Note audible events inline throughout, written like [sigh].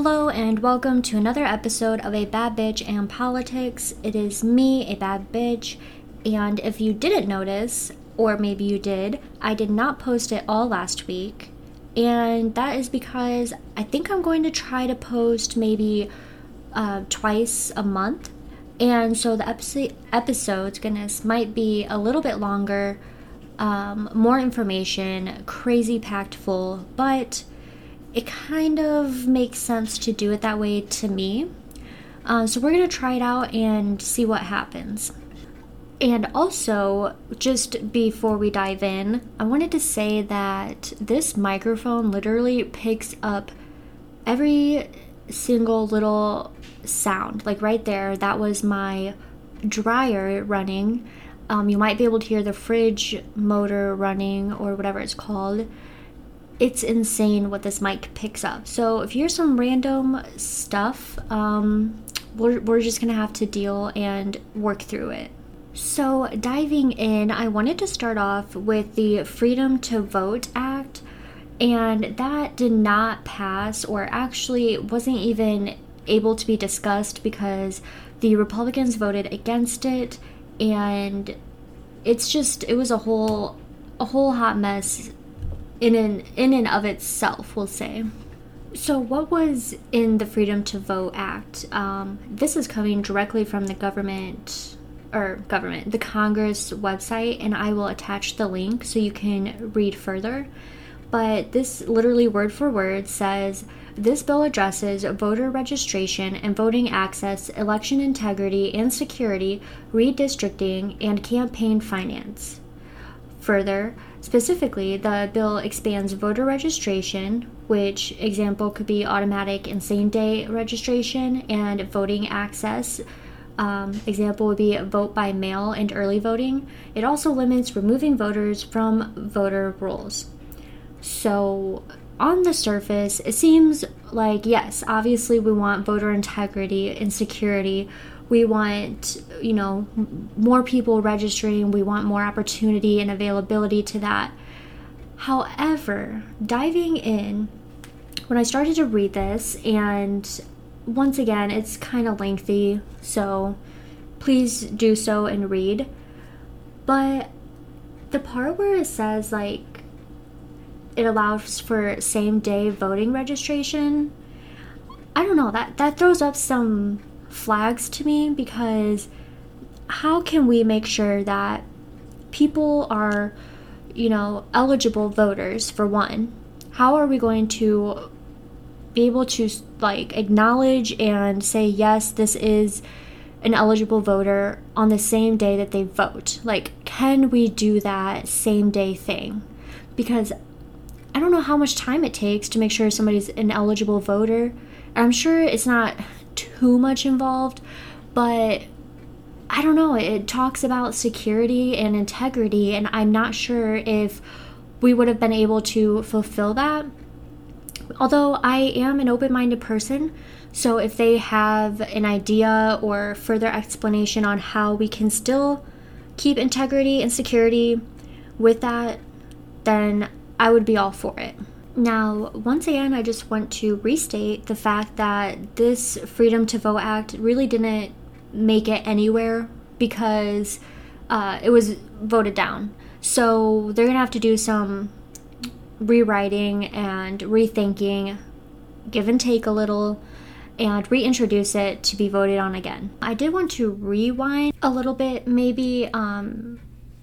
Hello, and welcome to another episode of A Bad Bitch and Politics. It is me, a bad bitch, and if you didn't notice, or maybe you did, I did not post it all last week, and that is because I think I'm going to try to post maybe uh, twice a month, and so the episode episodes, goodness, might be a little bit longer, um, more information, crazy packed full, but it kind of makes sense to do it that way to me. Uh, so we're going to try it out and see what happens. And also, just before we dive in, I wanted to say that this microphone literally picks up every single little sound. Like right there, that was my dryer running. Um, you might be able to hear the fridge motor running or whatever it's called it's insane what this mic picks up. So if you're some random stuff, um, we're, we're just gonna have to deal and work through it. So, diving in, I wanted to start off with the Freedom to Vote Act, and that did not pass, or actually wasn't even able to be discussed because the Republicans voted against it, and it's just it was a whole a whole hot mess in an in and of itself, we'll say. So, what was in the Freedom to Vote Act? Um, this is coming directly from the government or government, the Congress website, and I will attach the link so you can read further. But this literally word for word says this bill addresses voter registration and voting access, election integrity and security, redistricting, and campaign finance. Further, Specifically, the bill expands voter registration, which example could be automatic and same day registration, and voting access. Um, example would be vote by mail and early voting. It also limits removing voters from voter rolls. So, on the surface, it seems like yes, obviously we want voter integrity and security we want you know more people registering. We want more opportunity and availability to that. However diving in when i started to read this and once again it's kind of lengthy so please do so and read. But the part where it says like it allows for same day voting registration i don't know that that throws up some flags to me because how can we make sure that people are, you know, eligible voters for one? How are we going to be able to like acknowledge and say yes, this is an eligible voter on the same day that they vote? Like, can we do that same day thing? Because I don't know how much time it takes to make sure somebody's an eligible voter. I'm sure it's not too much involved, but I don't know. It talks about security and integrity, and I'm not sure if we would have been able to fulfill that. Although I am an open minded person, so if they have an idea or further explanation on how we can still keep integrity and security with that, then I would be all for it. Now, once again, I just want to restate the fact that this Freedom to Vote Act really didn't make it anywhere because uh, it was voted down. So they're going to have to do some rewriting and rethinking, give and take a little, and reintroduce it to be voted on again. I did want to rewind a little bit, maybe um,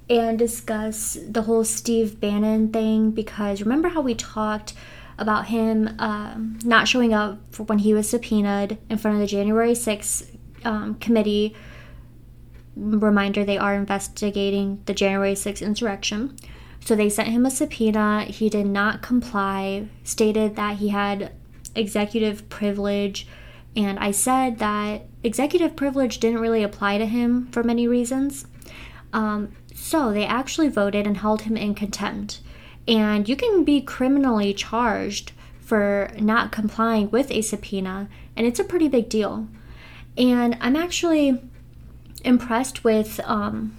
and discuss the whole Steve Bannon thing because remember how we talked about him um, not showing up for when he was subpoenaed in front of the January 6th um, committee. Reminder they are investigating the January 6th insurrection. So they sent him a subpoena. He did not comply, stated that he had executive privilege. And I said that executive privilege didn't really apply to him for many reasons. Um, so they actually voted and held him in contempt. And you can be criminally charged for not complying with a subpoena, and it's a pretty big deal. And I'm actually impressed with, um,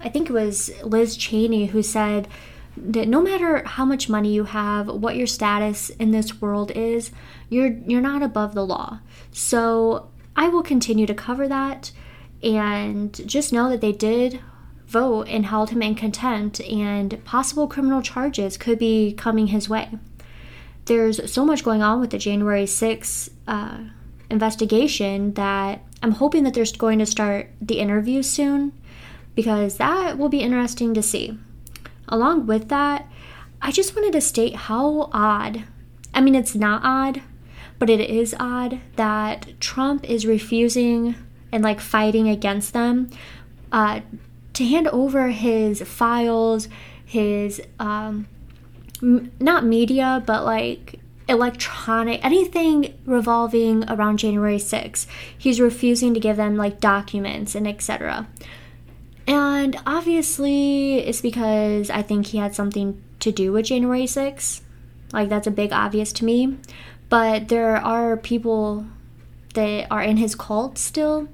I think it was Liz Cheney who said that no matter how much money you have, what your status in this world is, you're you're not above the law. So I will continue to cover that and just know that they did vote and held him in contempt and possible criminal charges could be coming his way. There's so much going on with the January 6th uh, investigation that I'm hoping that they're going to start the interview soon because that will be interesting to see. Along with that, I just wanted to state how odd, I mean, it's not odd, but it is odd that Trump is refusing and like fighting against them uh, to hand over his files, his, um, m- not media, but like electronic anything revolving around January 6th. He's refusing to give them like documents and etc. And obviously it's because I think he had something to do with January 6th. Like that's a big obvious to me. But there are people that are in his cult still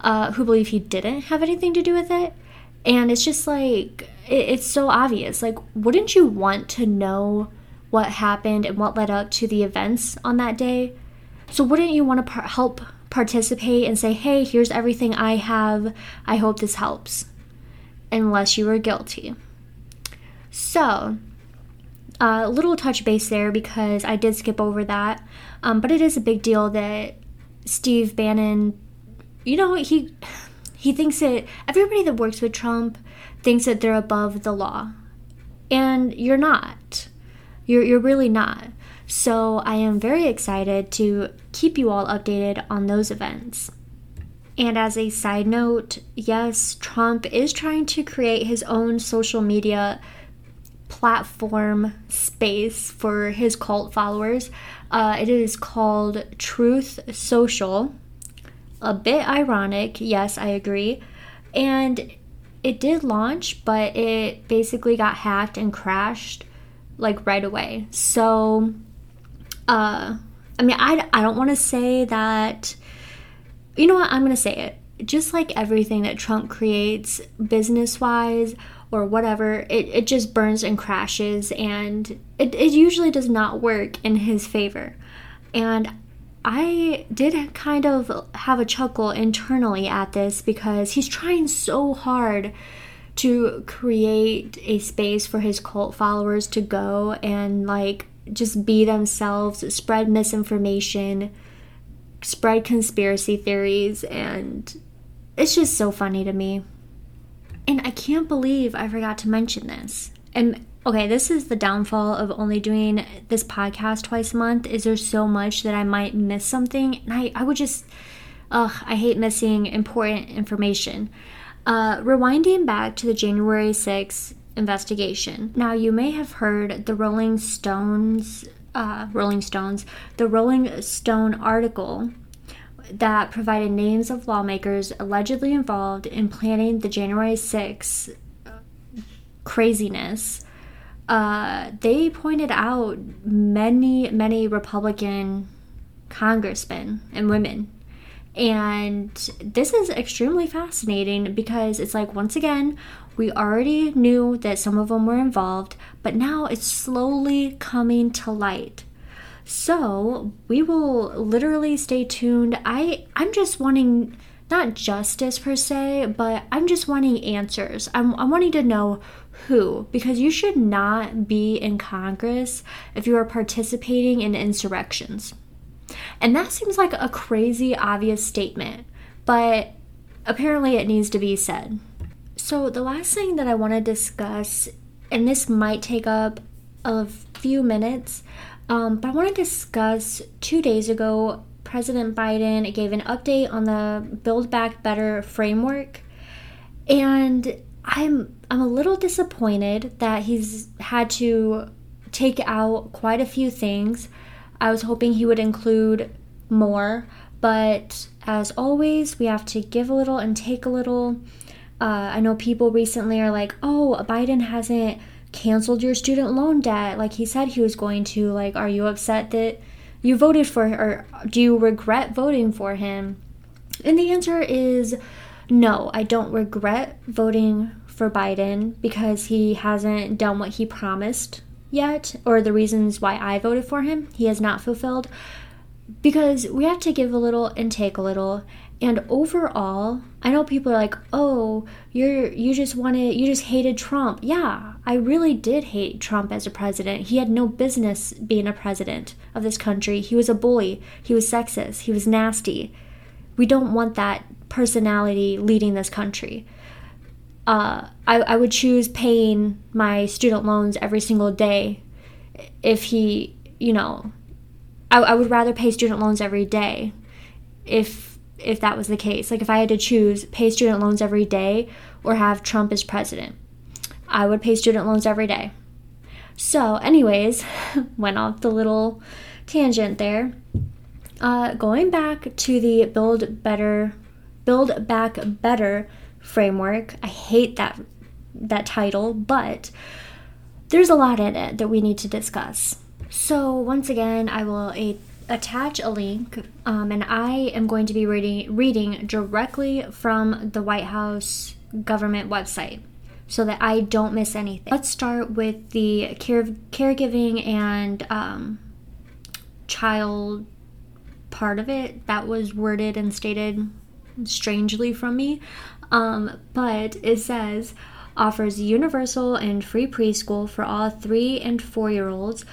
uh, who believe he didn't have anything to do with it. And it's just like, it, it's so obvious. Like, wouldn't you want to know what happened and what led up to the events on that day. So, wouldn't you want to par- help participate and say, hey, here's everything I have. I hope this helps, unless you were guilty. So, a uh, little touch base there because I did skip over that. Um, but it is a big deal that Steve Bannon, you know, he he thinks that everybody that works with Trump thinks that they're above the law, and you're not. You're, you're really not. So I am very excited to keep you all updated on those events. And as a side note, yes, Trump is trying to create his own social media platform space for his cult followers. Uh, it is called Truth Social. A bit ironic, yes, I agree. And it did launch, but it basically got hacked and crashed like right away. So, uh, I mean, I, I don't want to say that, you know what, I'm going to say it. Just like everything that Trump creates business wise or whatever, it, it just burns and crashes and it, it usually does not work in his favor. And I did kind of have a chuckle internally at this because he's trying so hard to create a space for his cult followers to go and like just be themselves, spread misinformation, spread conspiracy theories, and it's just so funny to me. And I can't believe I forgot to mention this. And okay, this is the downfall of only doing this podcast twice a month. Is there so much that I might miss something? And I, I would just, ugh, I hate missing important information. Uh, rewinding back to the January 6th investigation. Now, you may have heard the Rolling Stones, uh, Rolling Stones, the Rolling Stone article that provided names of lawmakers allegedly involved in planning the January 6th craziness. Uh, they pointed out many, many Republican congressmen and women and this is extremely fascinating because it's like, once again, we already knew that some of them were involved, but now it's slowly coming to light. So we will literally stay tuned. I I'm just wanting not justice per se, but I'm just wanting answers. I'm, I'm wanting to know who, because you should not be in Congress if you are participating in insurrections. And that seems like a crazy obvious statement, but apparently it needs to be said. So, the last thing that I want to discuss, and this might take up a few minutes, um, but I want to discuss two days ago, President Biden gave an update on the Build Back Better framework. And I'm I'm a little disappointed that he's had to take out quite a few things I was hoping he would include more, but as always, we have to give a little and take a little. Uh, I know people recently are like, oh, Biden hasn't canceled your student loan debt like he said he was going to. Like, are you upset that you voted for or do you regret voting for him? And the answer is no, I don't regret voting for Biden because he hasn't done what he promised yet, or the reasons why I voted for him, he has not fulfilled. Because we have to give a little and take a little. And overall, I know people are like, "Oh, you're you just wanted you just hated Trump." Yeah, I really did hate Trump as a president. He had no business being a president of this country. He was a bully. He was sexist. He was nasty. We don't want that personality leading this country. Uh, I, I would choose paying my student loans every single day if he, you know, I, I would rather pay student loans every day if if that was the case. Like if I had to choose pay student loans every day or have Trump as president, I would pay student loans every day. So, anyways, [laughs] went off the little tangent there. Uh, going back to the build better, build back better framework. I hate that that title, but there's a lot in it that we need to discuss. So once again, I will a- attach a link, um, and I am going to be reading reading directly from the White House government website so that I don't miss anything. Let's start with the care caregiving and um, child part of it that was worded and stated strangely from me. Um, but it says offers universal and free preschool for all three and four year olds,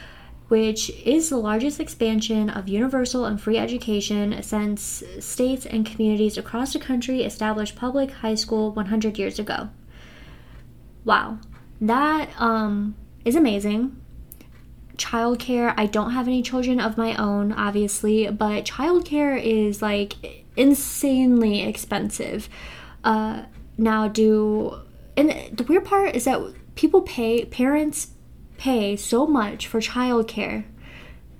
which is the largest expansion of universal and free education since states and communities across the country established public high school 100 years ago. Wow, that um, is amazing childcare. I don't have any children of my own, obviously, but childcare is like insanely expensive. Uh, now, do and the weird part is that people pay parents pay so much for childcare,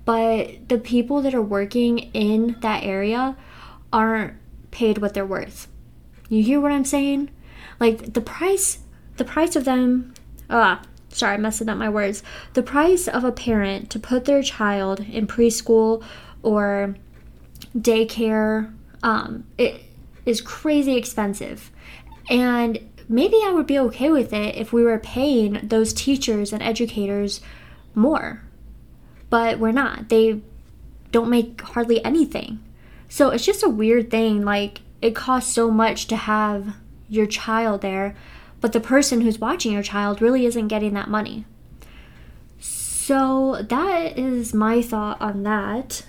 but the people that are working in that area aren't paid what they're worth. You hear what I'm saying? Like the price, the price of them. Ah, sorry, I'm messing up my words. The price of a parent to put their child in preschool or daycare, um, it is crazy expensive. And maybe I would be okay with it if we were paying those teachers and educators more. But we're not. They don't make hardly anything. So it's just a weird thing. Like, it costs so much to have your child there but the person who's watching your child really isn't getting that money. So that is my thought on that.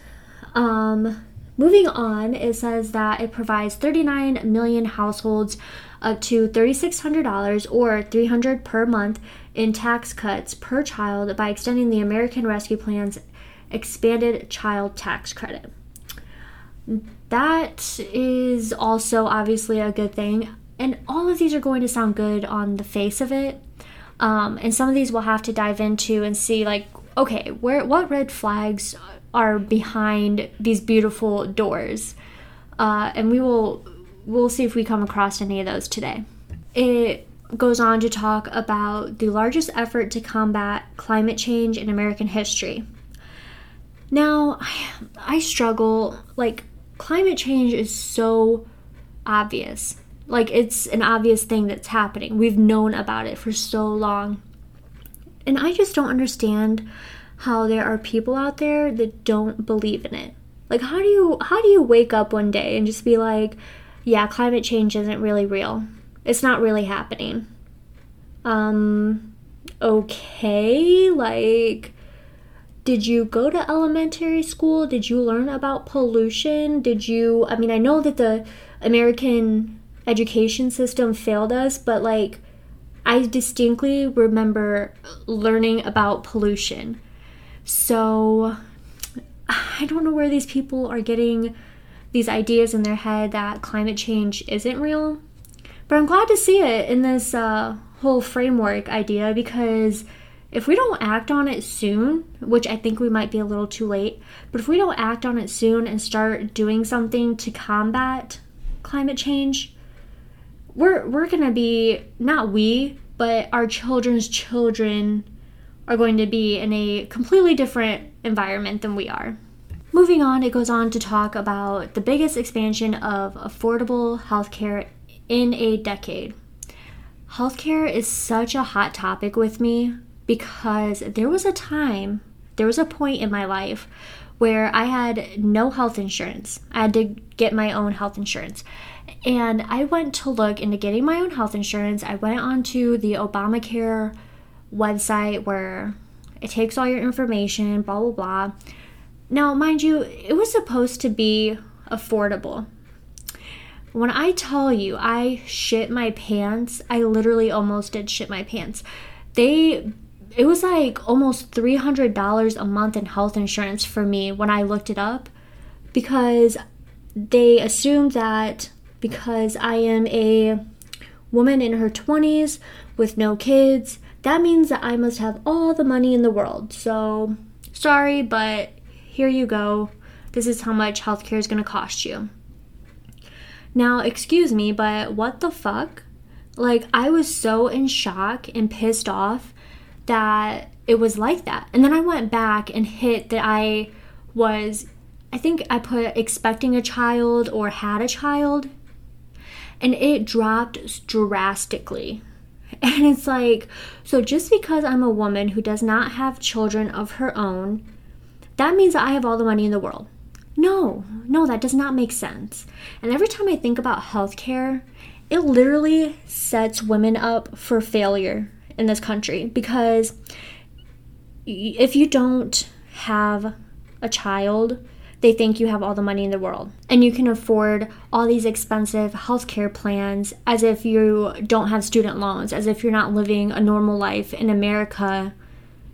Um, moving on, it says that it provides 39 million households up to $3,600 or $300 per month in tax cuts per child by extending the American Rescue Plan's expanded child tax credit. That is also obviously a good thing and all of these are going to sound good on the face of it. Um, and some of these we'll have to dive into and see like okay where what red flags are behind these beautiful doors uh, and we will we'll see if we come across any of those today it goes on to talk about the largest effort to combat climate change in american history now I, I struggle like climate change is so obvious like it's an obvious thing that's happening. We've known about it for so long. And I just don't understand how there are people out there that don't believe in it. Like how do you how do you wake up one day and just be like, yeah, climate change isn't really real. It's not really happening. Um okay, like did you go to elementary school? Did you learn about pollution? Did you I mean, I know that the American education system failed us, but like I distinctly remember learning about pollution. So I don't know where these people are getting these ideas in their head that climate change isn't real. But I'm glad to see it in this uh, whole framework idea because if we don't act on it soon, which I think we might be a little too late, but if we don't act on it soon and start doing something to combat climate change, we're we're going to be not we, but our children's children are going to be in a completely different environment than we are. Moving on, it goes on to talk about the biggest expansion of affordable healthcare in a decade. healthcare is such a hot topic with me because there was a time, there was a point in my life where I had no health insurance. I had to get my own health insurance. And I went to look into getting my own health insurance. I went onto the Obamacare website where it takes all your information, blah, blah, blah. Now, mind you, it was supposed to be affordable. When I tell you I shit my pants, I literally almost did shit my pants. They it was like almost $300 a month in health insurance for me when I looked it up because they assumed that because I am a woman in her 20s with no kids, that means that I must have all the money in the world. So, sorry, but here you go. This is how much healthcare is going to cost you. Now, excuse me, but what the fuck? Like, I was so in shock and pissed off that it was like that. And then I went back and hit that I was, I think I put expecting a child or had a child, and it dropped drastically. And it's like, so just because I'm a woman who does not have children of her own, that means that I have all the money in the world. No, no, that does not make sense. And every time I think about healthcare, it literally sets women up for failure in this country because if you don't have a child, they think you have all the money in the world and you can afford all these expensive healthcare plans as if you don't have student loans, as if you're not living a normal life in America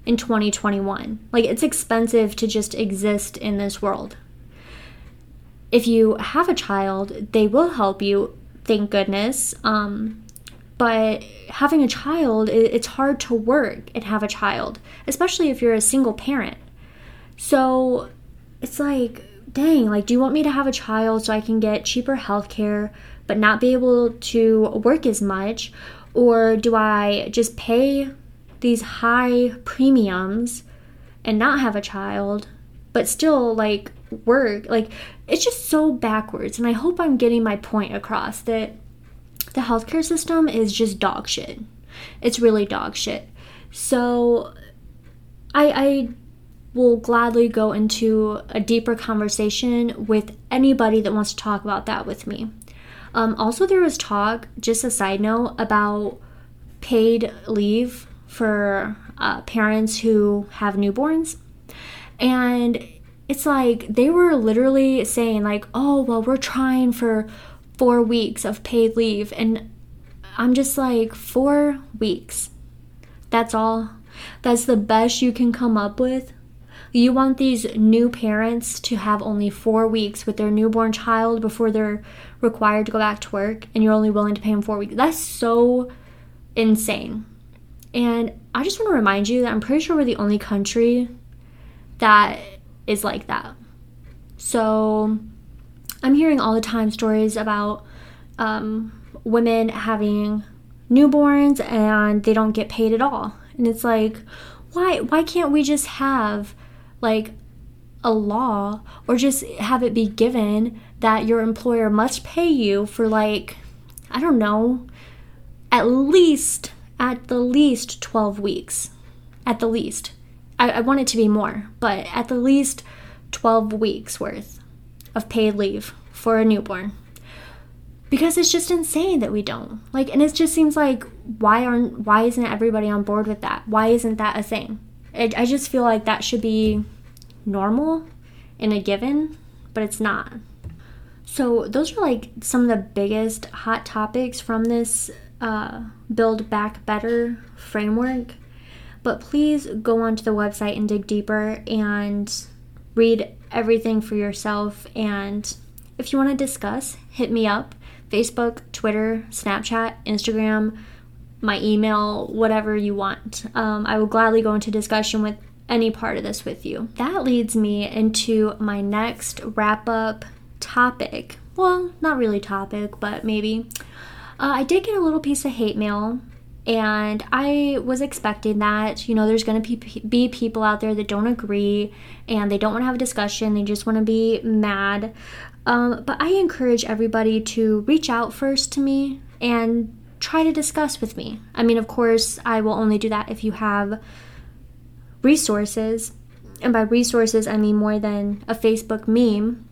in 2021. Like, it's expensive to just exist in this world if you have a child, they will help you, thank goodness. Um, but having a child, it's hard to work and have a child, especially if you're a single parent. So it's like, dang, like, do you want me to have a child so I can get cheaper health care but not be able to work as much? Or do I just pay these high premiums and not have a child but still like work? Like, it's just so backwards. And I hope I'm getting my point across that the healthcare system is just dog shit. It's really dog shit. So I, I will gladly go into a deeper conversation with anybody that wants to talk about that with me. Um, also, there was talk, just a side note, about paid leave for uh, parents who have newborns. And it's like they were literally saying like oh well we're trying for four weeks of paid leave and i'm just like four weeks that's all that's the best you can come up with you want these new parents to have only four weeks with their newborn child before they're required to go back to work and you're only willing to pay them four weeks that's so insane and i just want to remind you that i'm pretty sure we're the only country that is like that. So I'm hearing all the time stories about um, women having newborns and they don't get paid at all. And it's like, why why can't we just have like a law or just have it be given that your employer must pay you for like I don't know, at least at the least 12 weeks. At the least. I, I want it to be more, but at the least 12 weeks worth of paid leave for a newborn. Because it's just insane that we don't. Like and it just seems like why aren't why isn't everybody on board with that? Why isn't that a thing? I just feel like that should be normal in a given, but it's not. So those are like some of the biggest hot topics from this uh, Build Back Better framework. But please go onto the website and dig deeper and read everything for yourself. And if you want to discuss, hit me up Facebook, Twitter, Snapchat, Instagram, my email, whatever you want. Um, I will gladly go into discussion with any part of this with you. That leads me into my next wrap up topic. Well, not really topic, but maybe. Uh, I did get a little piece of hate mail and I was expecting that, you know, there's going to be, be people out there that don't agree and they don't want to have a discussion, they just want to be mad. Um, but I encourage everybody to reach out first to me and try to discuss with me. I mean, of course, I will only do that if you have resources. And by resources, I mean more than a Facebook meme.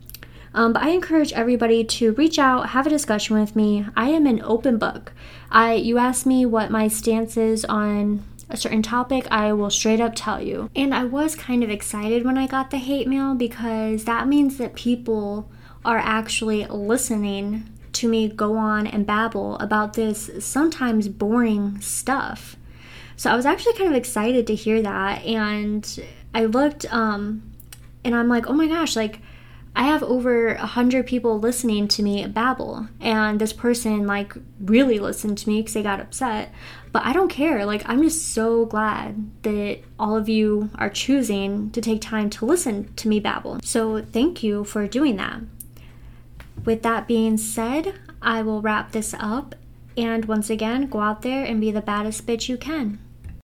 Um, but I encourage everybody to reach out, have a discussion with me. I am an open book. I you ask me what my stance is on a certain topic, I will straight up tell you. And I was kind of excited when I got the hate mail because that means that people are actually listening to me go on and babble about this sometimes boring stuff. So I was actually kind of excited to hear that and I looked um and I'm like, "Oh my gosh, like I have over a hundred people listening to me babble, and this person like really listened to me because they got upset. But I don't care. Like I'm just so glad that all of you are choosing to take time to listen to me babble. So thank you for doing that. With that being said, I will wrap this up, and once again, go out there and be the baddest bitch you can.